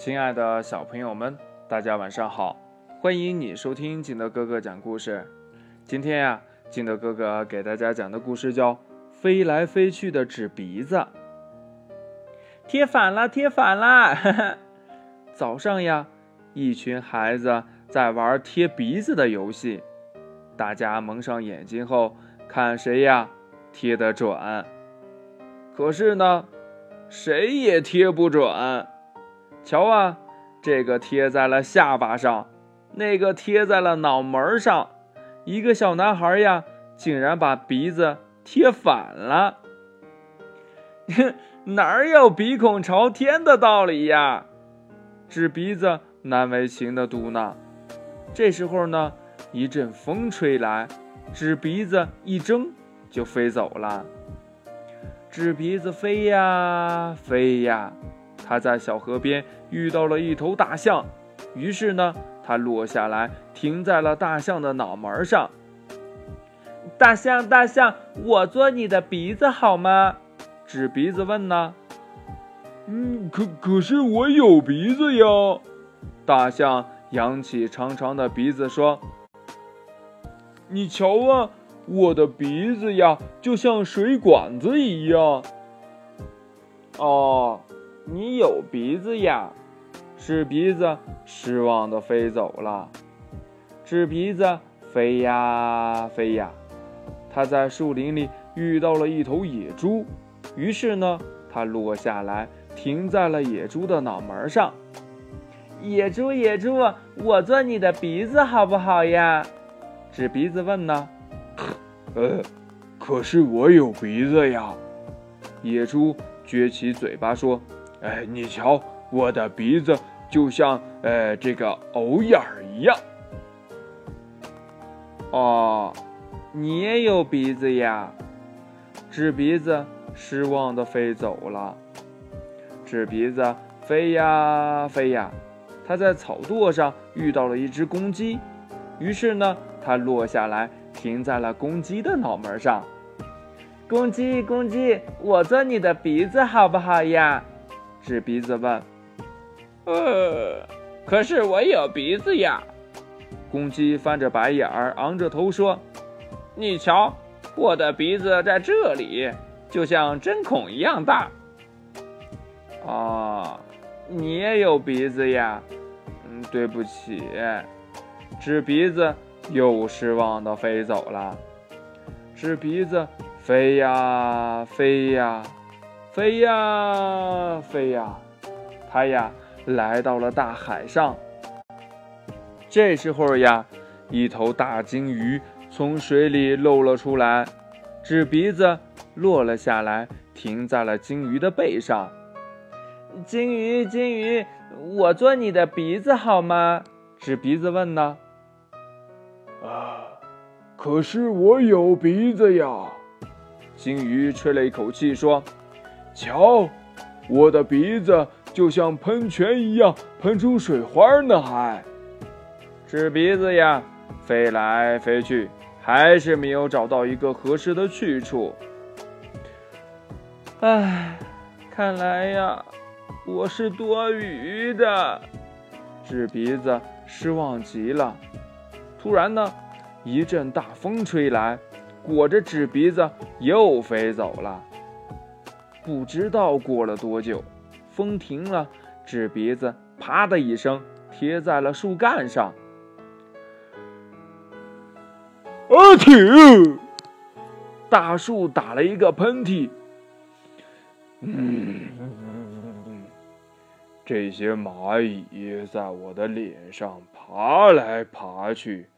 亲爱的小朋友们，大家晚上好！欢迎你收听景德哥哥讲故事。今天呀，景德哥哥给大家讲的故事叫《飞来飞去的纸鼻子》。贴反了，贴反了！早上呀，一群孩子在玩贴鼻子的游戏，大家蒙上眼睛后，看谁呀贴得准。可是呢，谁也贴不准。瞧啊，这个贴在了下巴上，那个贴在了脑门上，一个小男孩呀，竟然把鼻子贴反了。哪有鼻孔朝天的道理呀？纸鼻子难为情的嘟囔。这时候呢，一阵风吹来，纸鼻子一挣就飞走了。纸鼻子飞呀飞呀。他在小河边遇到了一头大象，于是呢，他落下来，停在了大象的脑门上。大象，大象，我做你的鼻子好吗？纸鼻子问呢。嗯，可可是我有鼻子呀。大象扬起长长的鼻子说：“你瞧啊，我的鼻子呀，就像水管子一样。”哦。你有鼻子呀？纸鼻子失望的飞走了。纸鼻子飞呀飞呀，它在树林里遇到了一头野猪，于是呢，它落下来，停在了野猪的脑门上。野猪，野猪，我做你的鼻子好不好呀？纸鼻子问呢。呃，可是我有鼻子呀。野猪撅起嘴巴说。哎，你瞧，我的鼻子就像呃这个藕眼儿一样。哦，你也有鼻子呀？纸鼻子失望的飞走了。纸鼻子飞呀飞呀，它在草垛上遇到了一只公鸡，于是呢，它落下来，停在了公鸡的脑门上。公鸡，公鸡，我做你的鼻子好不好呀？纸鼻子问：“呃，可是我有鼻子呀。”公鸡翻着白眼儿，昂着头说：“你瞧，我的鼻子在这里，就像针孔一样大。”啊，你也有鼻子呀？嗯，对不起。纸鼻子又失望的飞走了。纸鼻子飞呀飞呀。飞呀飞呀，它呀来到了大海上。这时候呀，一头大鲸鱼从水里露了出来，纸鼻子落了下来，停在了鲸鱼的背上。鲸鱼，鲸鱼，我做你的鼻子好吗？纸鼻子问呢。啊，可是我有鼻子呀！鲸鱼吹了一口气说。瞧，我的鼻子就像喷泉一样喷出水花呢，还。纸鼻子呀，飞来飞去，还是没有找到一个合适的去处。唉，看来呀，我是多余的。纸鼻子失望极了。突然呢，一阵大风吹来，裹着纸鼻子又飞走了。不知道过了多久，风停了，纸鼻子啪的一声贴在了树干上。阿嚏！大树打了一个喷嚏。嗯，这些蚂蚁在我的脸上爬来爬去，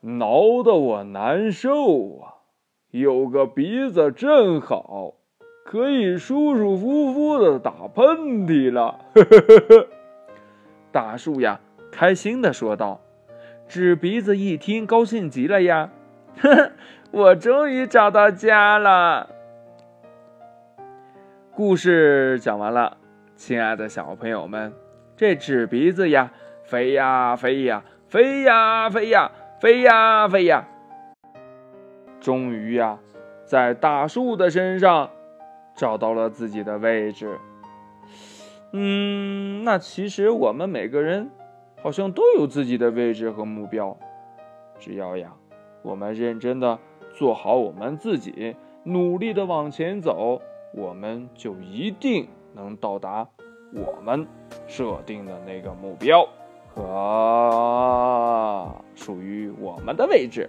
挠得我难受啊！有个鼻子真好。可以舒舒服服的打喷嚏了，呵呵呵呵。大树呀，开心的说道。纸鼻子一听，高兴极了呀，呵呵，我终于找到家了。故事讲完了，亲爱的小朋友们，这纸鼻子呀，飞呀飞呀，飞呀飞呀，飞呀飞呀，终于呀，在大树的身上。找到了自己的位置，嗯，那。其实我们每个人好像都有自己的位置和目标。只要呀，我们认真的做好我们自己，努力的往前走，我们就一定能到达我们设定的那个目标和属于我们的位置。